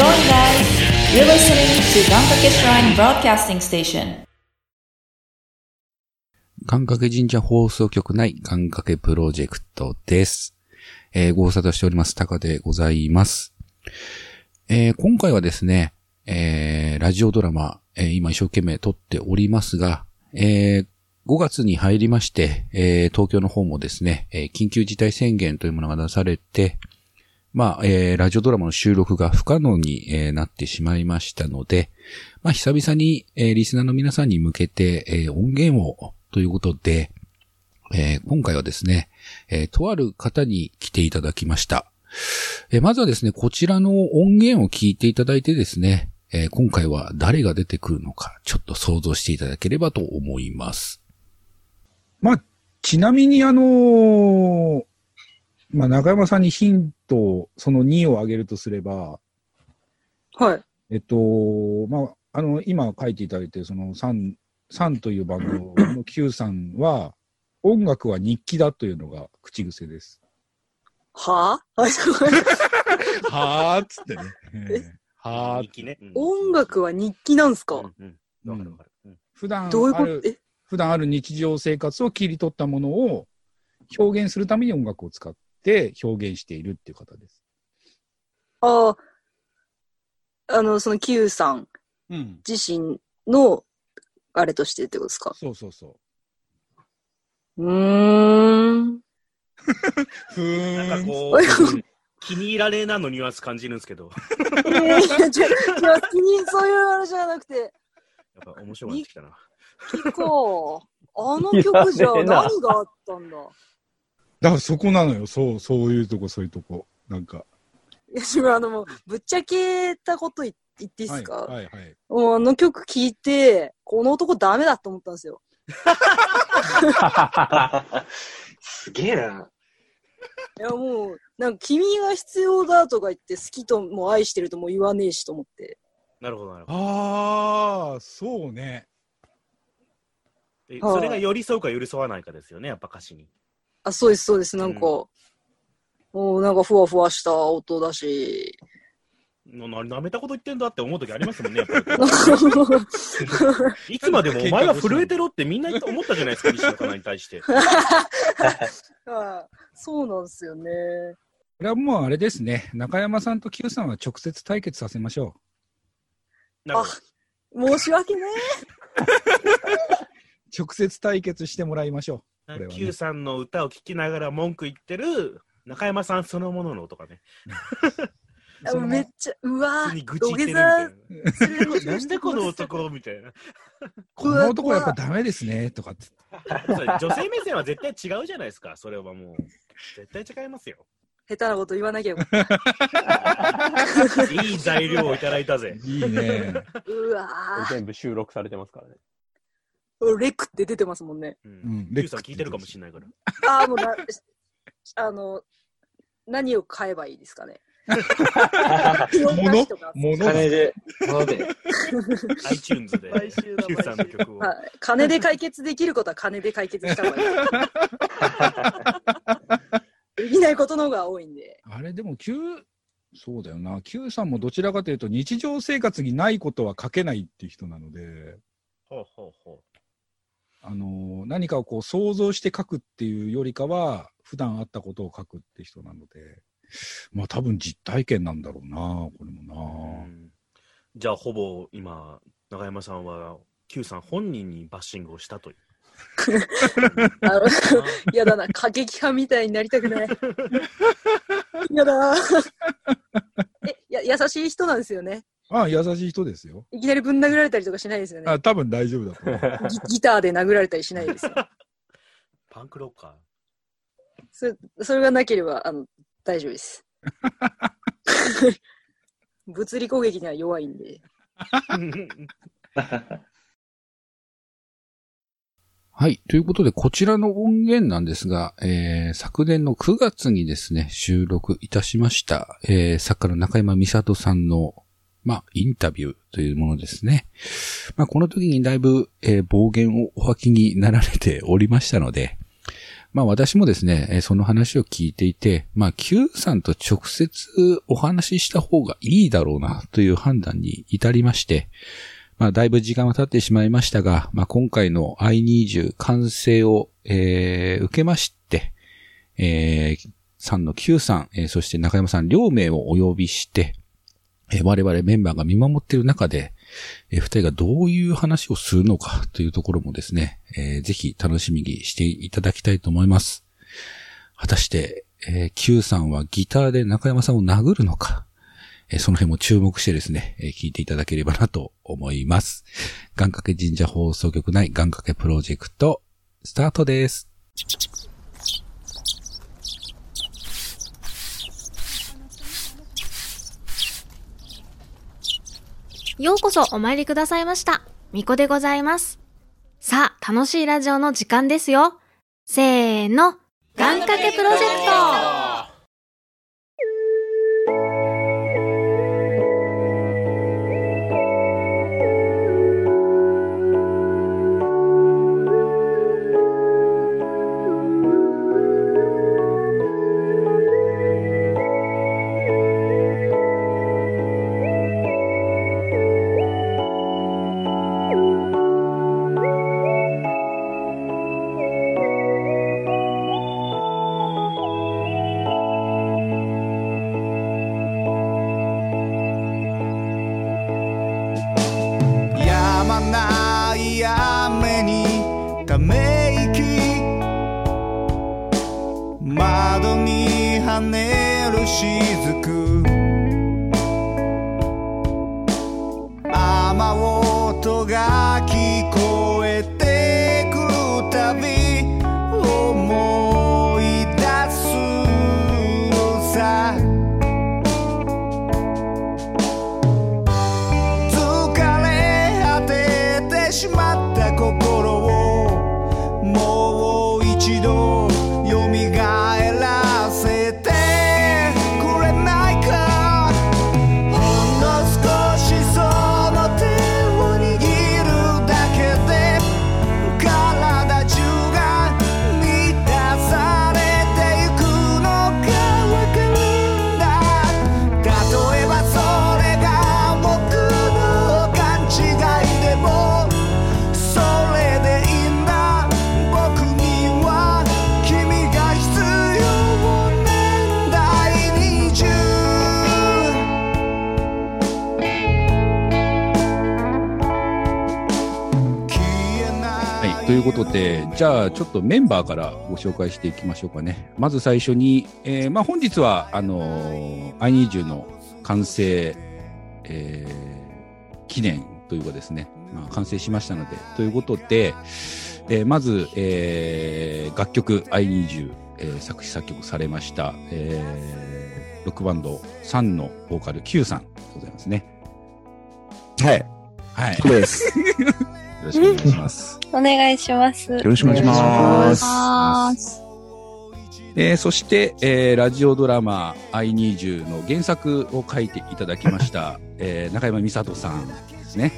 going, guys? You're listening to Gankake Shrine Broadcasting Station. 願掛け神社放送局内願掛けプロジェクトです。えーご無沙汰しております。タカでございます。えー今回はですね、えーラジオドラマ、えー今一生懸命撮っておりますが、えー5月に入りまして、えー東京の方もですね、えー緊急事態宣言というものが出されて、まあ、えーラジオドラマの収録が不可能に、えーなってしまいましたので、まあ、久々に、えーリスナーの皆さんに向けて、えー音源を、ということで、えー今回はですね、えーとある方に来ていただきました。えーまずはですね、こちらの音源を聞いていただいてですね、えー今回は誰が出てくるのか、ちょっと想像していただければと思います。まあ、ちなみにあのーまあ、中山さんにヒントを、その2を挙げるとすれば、はい。えっと、まあ、あの、今書いていただいて、その3、3というバンドの Q さんは、音楽は日記だというのが口癖です。はぁ、はいすごいはーっつってね。え？ー。はー日記ね。うん。音楽は日記なんすか、うんうん。普段どういうある、ことえ？普段ある日常生活を切り取ったものを表現するために音楽を使って表現しているっていう方です。ああ、あの、その Q さんうん。自身の、あれとしてってことですか？そうそうそうーん。う。ふーん。なんかこう、気に入られなのニュアンス感じるんですけど、いやいや、気に、そういうあれじゃなくて、やっぱ面白くなってきたな。結構、あの曲じゃ 何があったんだ？だからそこなのよ。そう、そういうとこ、そういうとこ。なんか。いや、自分あの、もう、ぶっちゃけたこと言言っていいですか、はい、はい、はい。もうあの曲聴いて、この男ダメだと思ったんですよ。すげえな。いやもう、なんか君が必要だとか言って好きとも愛してるとも言わねえしと思って。なるほど、なるほど。ああ、そうね。はいでそれが寄り添うか寄り添わないかですよね、やっぱ歌詞に。あ、そうです、そうです。なんか、うんもうなんかふわふわした音だし。なな舐めたこと言ってんだって思う時ありますもんね。いつまでもお前は震えてろってみんな思ったじゃないですか、西野カナに対して。は いそうなんですよね。これはもうあれですね。中山さんと Q さんは直接対決させましょなるほど申し訳ねう。直接対決してもらいましょこれはね Q さんの歌を聴きながら文句言ってる中山さんそのものの音がね、う。そのめっちゃ、うわ普通に愚痴言ってるみ土下座 でこの男みたいな。この男はやっぱダメですね、とかって。女性目線は絶対違うじゃないですか、それはもう。絶対違いますよ。下手なこと言わなきゃ。いい材料をいただいたぜ。いいね。うわ全部収録されてますからね。ーレクって出てますもんね。ううんん。Q さん聞いてるかもしれないから。ああ、もうな、あの、何を買えばいいですかね。物？物？金で、物で。iTunes で Q さんの曲を。はい、金で解決できることは金で解決した方がいい。できないことの方が多いんで。あれでも Q、そうだよな。Q さんもどちらかというと日常生活にないことは書けないっていう人なので、ほうほうほあのー何かをこう想像して書くっていうよりかは、普段あったことを書くって人なので、まあ多分実体験なんだろうな、これもう。な。うんじゃあ、ほぼ今、永山さんは Q さん本人にバッシングをしたという。あの、やだな、過激派みたいになりたくない。やだ え、や、優しい人なんですよね。ああ、優しい人ですよ。いきなりぶん殴られたりとかしないですよね。あ多分大丈夫だと思う。ギ ギターで殴られたりしないですよ。パンクロッカそれそれがなければ、あの、大丈夫です。物理攻撃には弱いんで。ー。はい。ということで、こちらの音源なんですが、えー、昨年の9月にですね、収録いたしました、えー、作家の中山美里さんの、まあ、インタビューというものですね。まあ、この時にだいぶ、えー暴言をお吐きになられておりましたので、まあ私もですね、その話を聞いていて、まあ Q さんと直接お話しした方がいいだろうなという判断に至りまして、まあだいぶ時間は経ってしまいましたが、まあ今回の I20 完成を、えー受けまして、えー、さんの Q さん、えーそして中山さん両名をお呼びして、え我々メンバーが見守っている中で、えー二人がどういう話をするのかというところもですね、えーぜひ楽しみにしていただきたいと思います。果たして、え Q さんはギターで中山さんを殴るのか、えその辺も注目してですね、え聞いていただければなと思います。願掛け神社放送局内願掛けプロジェクト、スタートです。ようこそお参りくださいました。みこでございます。さあ、楽しいラジオの時間ですよ。せーの。願掛けプロジェクトということで、じゃあ、ちょっとメンバーからご紹介していきましょうかね。まず最初に、えーまあ、本日は、あのー、i20 の完成、えー記念というかですね、まあ、完成しましたので、ということで、えーまず、えー楽曲 i20、えー作詞作曲されました、えーロックバンド3のボーカル Q さんでございますね。はい。はい。これです。よろしくお願いします。お願いします。よろしくお願いします。ます。えーそして、えーラジオドラマ I20 の原作を書いていただきました、えー中山美里さんですね。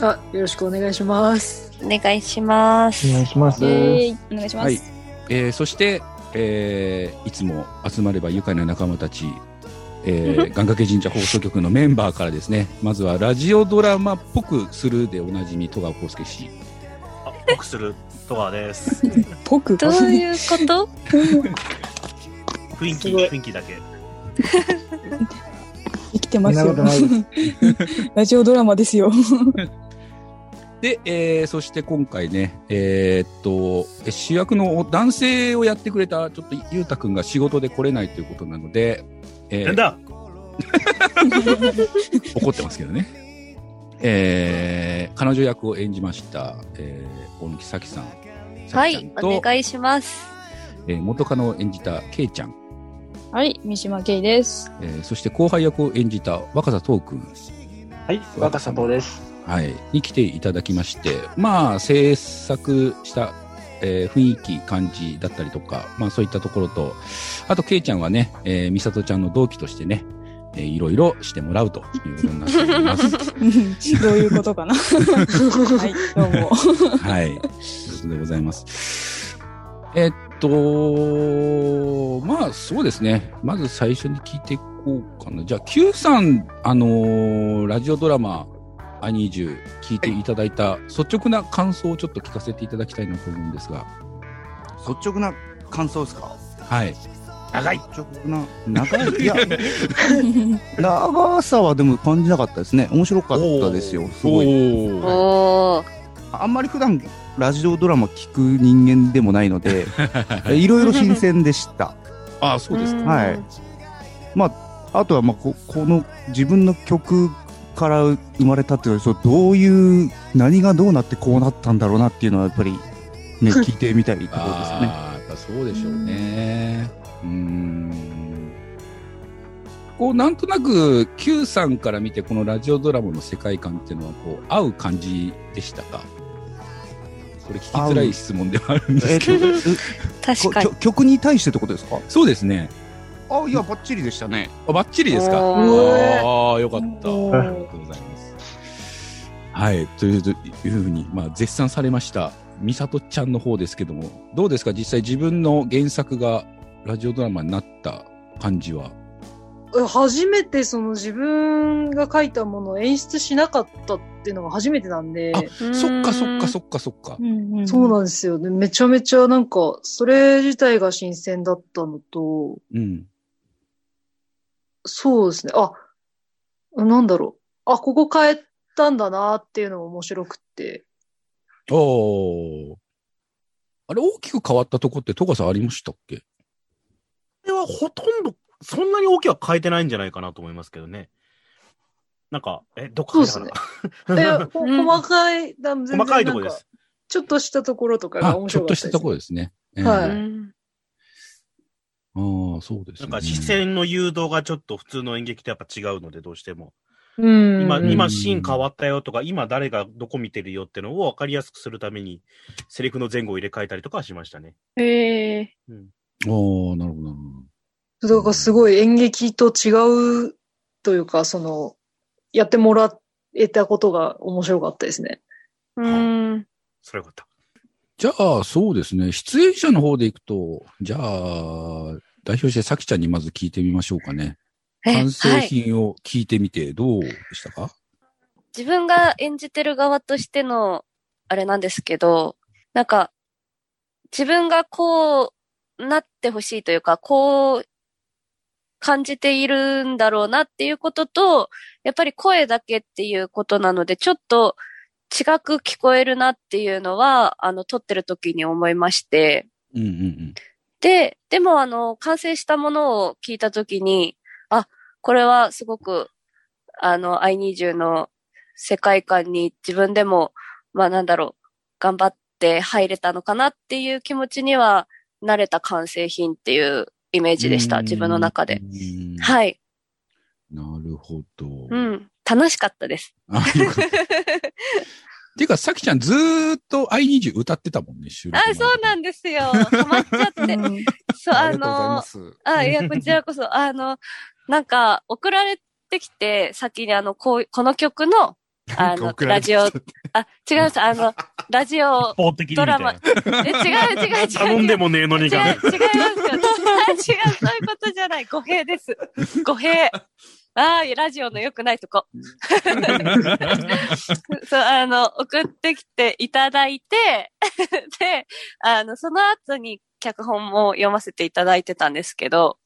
あ、よろしくお願いします。お願いします。お願いします。えー、お願いします。はい。えーそして、えーいつも集まれば愉快な仲間たち、えー、願掛け神社放送局のメンバーからですね、まずはラジオドラマっぽくするでおなじみ戸川康介氏。あ、僕する戸川です。ぽくどういうこと？雰囲気、雰囲気だけ。生きてますよ。ラジオドラマですよ。で、えーそして今回ね、えーっと、え主役の男性をやってくれた、ちょっとゆうたくんが仕事で来れないということなので、えーなんだ？怒ってますけどね。えー彼女役を演じました、えー、大貫咲さん。はい、お願いします。えー元カノを演じたケイちゃん。はい、三島圭です。えーそして後輩役を演じた若狭東くん。はい、若佐藤です。はい。に来ていただきまして、まあ、制作した、えー雰囲気、感じだったりとか、まあそういったところと、あと、ケイちゃんはね、えー、美里ちゃんの同期としてね、えーいろいろしてもらうということになっております。どういうことかな？はい、どうも。はい。ということでございます。えっと、まあそうですね。まず最初に聞いていこうかな。じゃあ Q さん、あのーラジオドラマ、アニージュ聞いていただいた率直な感想をちょっと聞かせていただきたいなと思うんですが。率直な感想ですか？はい。長い率直な、長い。いや、長さはでも感じなかったですね。面白かったですよ。すごい。おー。あんまり普段ラジオドラマ聞く人間でもないので、いろいろ新鮮でした。ああ、そうですか。はい。まあ、あとは、まあこ、この自分の曲から生まれたっていうのは、そうどういう、何がどうなってこうなったんだろうなっていうのは、やっぱり、ね、聞いてみたいところですね。ああ、やっぱそうでしょうね。うーん。こう、なんとなく、Q さんから見て、このラジオドラマの世界観っていうのは、こう、合う感じでしたか？これ聞きづらい質問ではあるんですけど。確かに曲に対してってことですか？そうですね。あ、いや、バッチリでしたね。あ、バッチリですか？おああ、よかった。ありがとうございます。はい。といういうふうに、まあ、絶賛されました、みさとちゃんの方ですけども、どうですか？実際自分の原作がラジオドラマになった感じは？え初めてその自分が書いたものを演出しなかったっていうのが初めてなんで。あ、そっかそっかそっかそっか。そうなんですよね。めちゃめちゃなんか、それ自体が新鮮だったのと、うん。そうですね。あ、なんだろう。あ、ここ変えたんだなっていうのも面白くって。おー。あれ、大きく変わったとこって、トカさんありましたっけ？これはほとんど、そんなに大きくは変えてないんじゃないかなと思いますけどね。なんか、え、どっかね 細かい、だ全然細かいところでなんかす。ちょっとしたところとかがあ面、ちょっとしたと白かったです。ころですね。ええはいうんああ、そうですね。なんか視線の誘導がちょっと普通の演劇とやっぱ違うので、どうしても。うん。今、うん今シーン変わったよとか、今誰がどこ見てるよってのを分かりやすくするために、セリフの前後を入れ替えたりとかはしましたね。ええうん。ああ、なるほど、なるほど。だからすごい演劇と違うというか、その、やってもらえたことが面白かったですね。うん。それよかった。じゃあ、そうですね。出演者の方でいくと、じゃあ、代表してさきちゃんにまず聞いてみましょうかね。え完成はい。品を聞いてみてどうでしたか、自分が演じてる側としての、あれなんですけど、なんか、自分がこうなってほしいというか、こう感じているんだろうなっていうことと、やっぱり声だけっていうことなので、ちょっと違く聞こえるなっていうのは、あの、撮ってる時に思いまして、うんうんうん。で、でもあの、完成したものを聞いたときに、あ、これはすごく、あの、I20 の世界観に自分でも、まあなんだろう、頑張って入れたのかなっていう気持ちには、慣れた完成品っていうイメージでした、自分の中で。い。はい。なるほど。うん。楽しかったです。ていうか、さきちゃんずーっと I20 歌ってたもんね、収録あ前、そうなんですよ。ハマっちゃって。そう、あの。あ、いや、こちらこそ、あの、なんか、送られてきて、先にあの、こう、この曲の、あの、ラジオ、あ、違います、あの、ラジオ、ドラマ、え、違う違う違う。頼んでもねえのに違う、違いますよ。違う、そういうことじゃない。語弊です。語弊。ああ、ラジオの良くないとこ。そう、あの、送ってきていただいて、で、あの、その後に脚本も読ませていただいてたんですけど、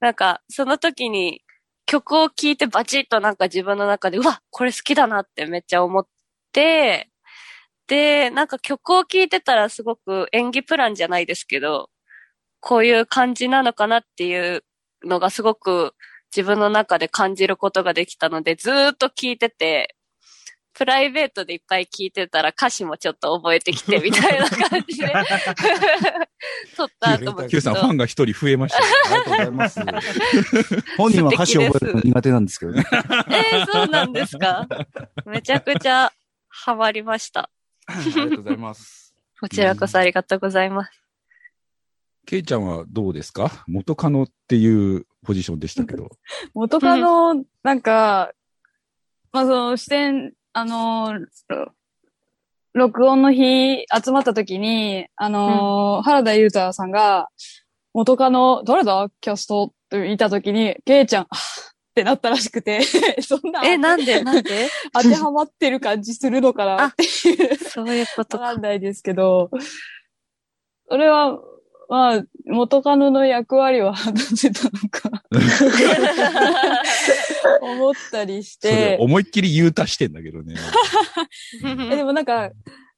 なんか、その時に曲を聴いてバチッとなんか自分の中で、うわ、これ好きだなってめっちゃ思って、で、なんか曲を聴いてたらすごく演技プランじゃないですけど、こういう感じなのかなっていうのがすごく自分の中で感じることができたので、ずっと聴いてて、プライベートでいっぱい聴いてたら歌詞もちょっと覚えてきてみたいな感じで、撮った後も Q さんファンが一人増えましたね。ありがとうございます。本人は歌詞を覚えるの苦手なんですけどね。えー、そうなんですか？めちゃくちゃハマりました。ありがとうございます。こちらこそありがとうございます。ケイちゃんはどうですか？元カノっていうポジションでしたけど。元カノ、なんか、まあその視点、あの、録音の日集まった時に、あのー原田裕太さんが、元カノ、誰だ？キャストって言った時に、ケイちゃん、ってなったらしくて、そんな、え、なんで？なんで？当てはまってる感じするのかなっていう。そういうことわかんないですけど、それは、まあ、元カノの役割は果たせたのか、思ったりして。思いっきり言うたしてんだけどね。えでもなんか、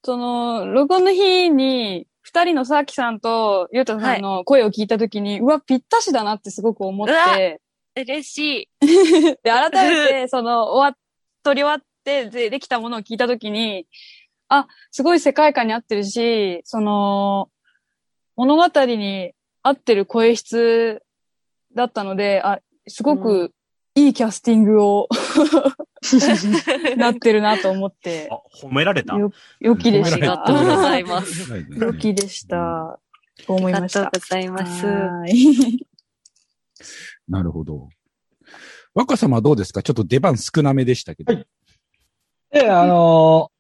その、録音の日に、二人のさきさんとゆうたさんの声を聞いたときに、うわ、ぴったしだなってすごく思って、嬉しい。で、改めて、その、終わっ、撮り終わって、で、できたものを聞いたときに、あ、すごい世界観に合ってるし、その、物語に合ってる声質だったので、あ、すごくいいキャスティングを なってるなと思って、褒められた？よ、良きでした。ありがとうございます。良きでした。と思いました。ありがとうございます。はいなるほど。若様はどうですか？ちょっと出番少なめでしたけど。で、あのー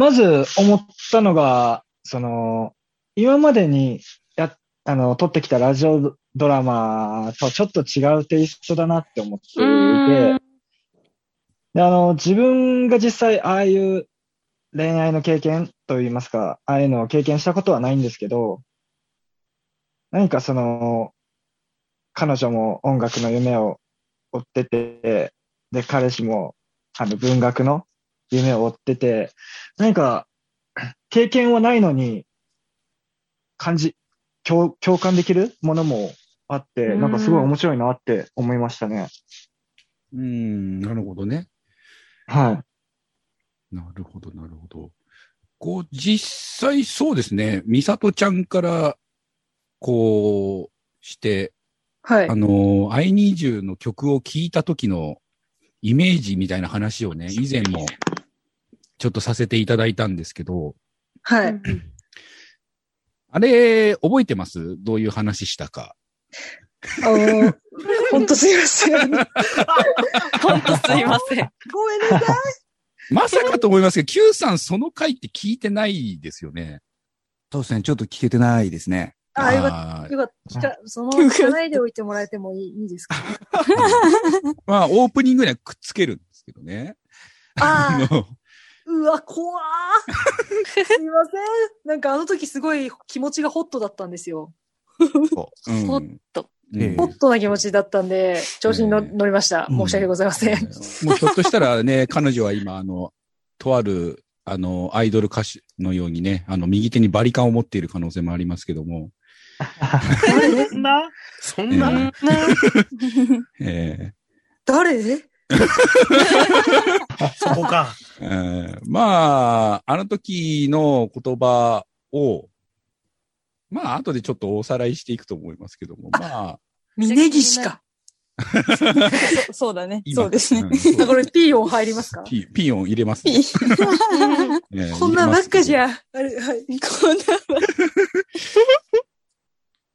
まず思ったのが、その、今までにや、あの、撮ってきたラジオドラマとちょっと違うテイストだなって思っていて、で、あの、自分が実際ああいう恋愛の経験といいますか、ああいうのを経験したことはないんですけど、何かその、彼女も音楽の夢を追ってて、で、彼氏も、あの、文学の夢を追ってて、何か、経験はないのに、感じ、共、共感できるものもあって、なんかすごい面白いなって思いましたね。うん、なるほどね。はい。なるほど、なるほど。こう、実際そうですね、ミサトちゃんから、こう、して、はいあの、I need you の曲を聴いた時のイメージみたいな話をね、以前もちょっとさせていただいたんですけど、はい。あれ、覚えてます？どういう話したか。あの、ほんとすいません。ほんとすいません。ごめんなさい。まさかと思いますけど、Q さんその回って聞いてないですよね。そうですね、ちょっと聞けてないですね。あ、よかあーった。よかった。聞かその、聞かないでおいてもらえてもいいいいですか？まあ、オープニングにはくっつけるんですけどね。ああ、のうわ、怖ー。すいません。なんかあの時すごい気持ちがホットだったんですよ。うんホット。ええホットな気持ちだったんで、調子に乗ええ乗りました。申し訳ございません。もうひょっとしたらね、彼女は今、あの、とある、あの、アイドル歌手のようにね、あの、右手にバリカンを持っている可能性もありますけども。そんな？そんな、え 誰？そこか。えええまあ、あの時の言葉を、まあ、後でちょっとおさらいしていくと思いますけども、まあ、峯岸か。そ そうだね。今そうですね。うこれピー音入りますか？ピピー音入れます、ね。ええこんなばっかじゃ。あれ、はい。こんな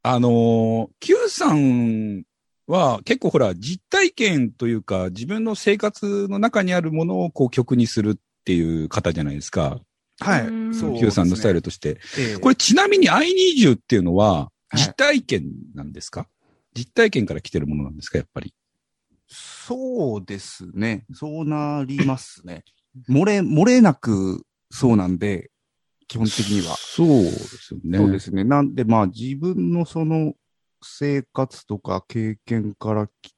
あのー、Q さんは結構ほら、実体験というか、自分の生活の中にあるものをこう曲にするっていう方じゃないですか。はい。そうそう Q さんのスタイルと。として。ええこれちなみに I need you っていうのは、はい実体験なんですか、実体験から来てるものなんですかやっぱり？そうですね。そうなりますね。漏れ、漏れなくそうなんで、基本的には。そうですよね。そうですね。なんで、まあ自分のその生活とか経験からき、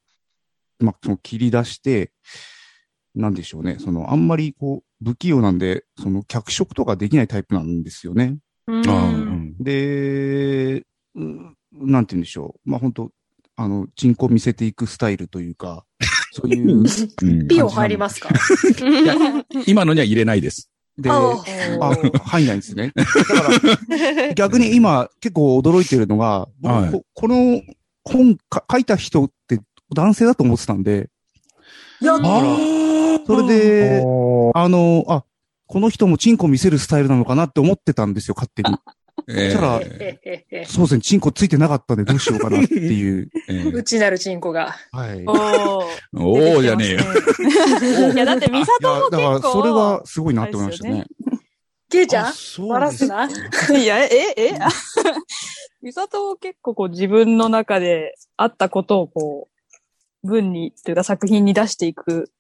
まあその切り出して、なんでしょうね。その、あんまりこう、不器用なんで、その脚色とかできないタイプなんですよね。うんで、うなんて言うんでしょう。まあ本当あの、チンコ見せていくスタイルというか、そういう。うんピー音入りますか？いや今のには入れないです。で、ああ、入んないんですね。だから、逆に今結構驚いてるのが、僕はい。ここの本か書いた人って男性だと思ってたんで、やっそれで、あの、あ、この人もチンコ見せるスタイルなのかなって思ってたんですよ、勝手に。えそしたら、え そうですね、チンコついてなかったんでどうしようかなっていう。ええ内なるチンコが。はい。おーおおじゃねえよ。いや、だって、ミサトもいやだから、結構、それはすごいなって思いましたね。ケイちゃん？そうバラすな。いや、え、え、え、あ美里結構こう自分の中であったことをこう、文に、というか作品に出していく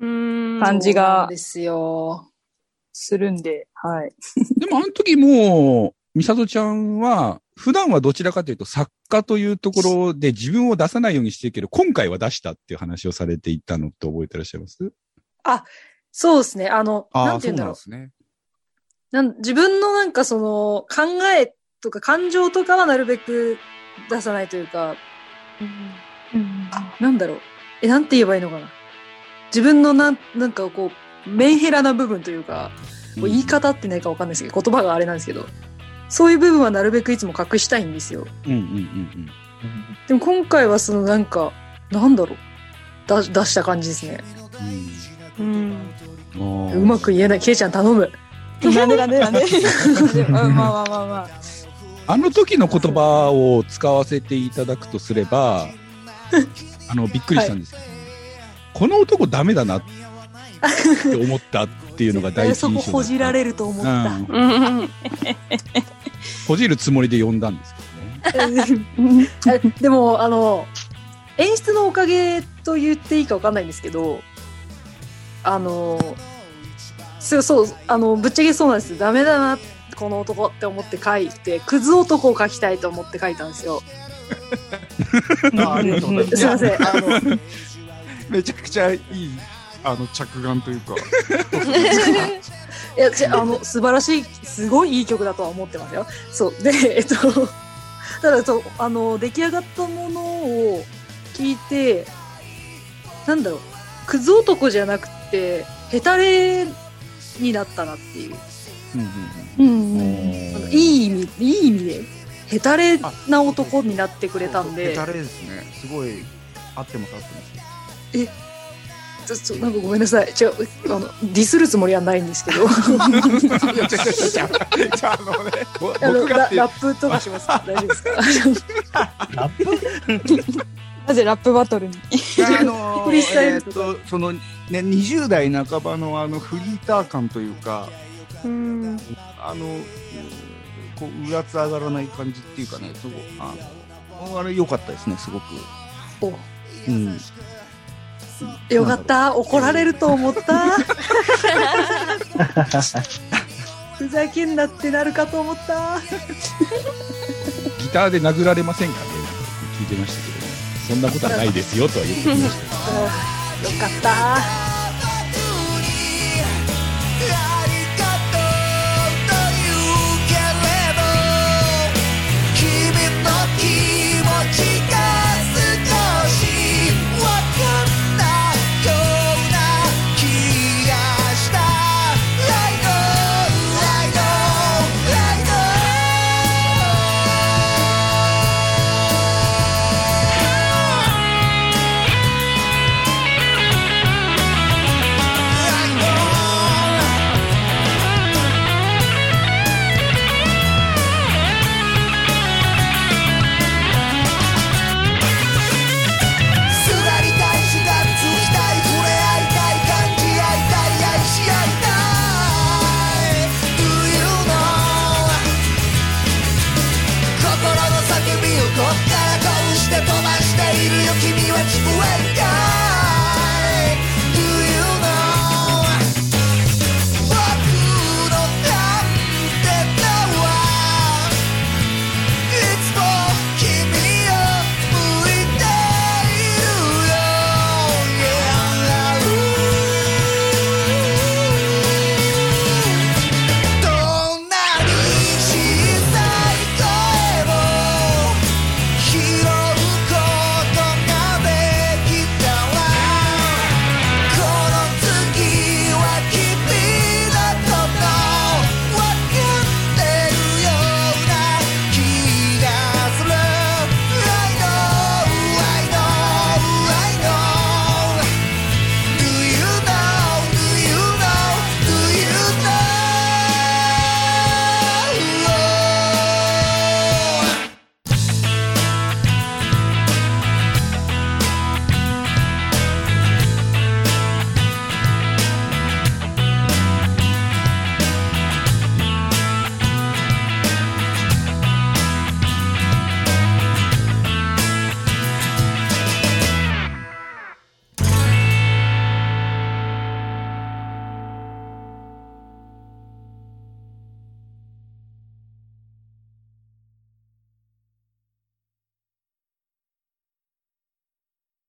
うん。感じがですよ。するんで、はい。でもあの時もう、美里ちゃんは、普段はどちらかというと作家というところで自分を出さないようにしてるけど、今回は出したっていう話をされていたのって覚えてらっしゃいます？そうですね。あの、ああ、なんてそ言うんだろう。うなんですね。なん自分のなんかその考えとか感情とかはなるべく出さないというか、なんだろう。え、なんて言えばいいのかな。自分のなん、なんかこう、メンヘラな部分というか、こう言い方ってないかわかんないですけど、言葉があれなんですけど、そういう部分はなるべくいつも隠したいんですよ。うんうんうんでも今回はそのなんか、なんだろう。出出した感じですね。うん。うん。うまく言えない。ケイちゃん頼む。なんでなんでなんでうんまあまあまあまあ。あの時の言葉を使わせていただくとすれば、あの、びっくりしたんですけど、この男ダメだなって思ったっていうのが第一そこ印象だった。ほじられると思った。うん。うん。ほじるつもりで呼んだんですけどね。えでも、あの、演出のおかげと言っていいかわかんないんですけど、あの、そう、そう、あの、ぶっちゃけそうなんです。ダメだな、この男って思って書いて、クズ男を書きたいと思って書いたんですよ。あありがとうございます。すいません。あの、めちゃくちゃいい、あの、着眼というか。いや、じゃあ、あの、素晴らしい、すごいいい曲だとは思ってますよ。そう。で、えっと、ただ、そう、あの、出来上がったものを聞いて、なんだろう、クズ男じゃなくて、ヘタレになったなっていう。うんあのいい意味、いい意味で、ヘタレな男になってくれたんで、誰ですね。すごい、合ってます、合ってます。ちょちょなんかごめんなさい。ちょ、あの、ディスるつもりはないんですけど、いや、違う違う違う違う。あのね、ララップとかしますか大丈夫ですか？ラップ？なぜラップバトルに？あのフリースタイえーっルとその、ね、20代半ばのあの、フリーター感というか、うん。あの、うんこう、うらつ上がらない感じっていうかね、すごい、あの、あれ良かったですね、すごく。おうん。よかった。怒られると思った。ふざけんなってなるかと思った。ギターで殴られませんかね？聞いてましたけどね。そんなことはないですよとは言ってきました。よかった。こっからこうして飛ばしているよ君は聞こえる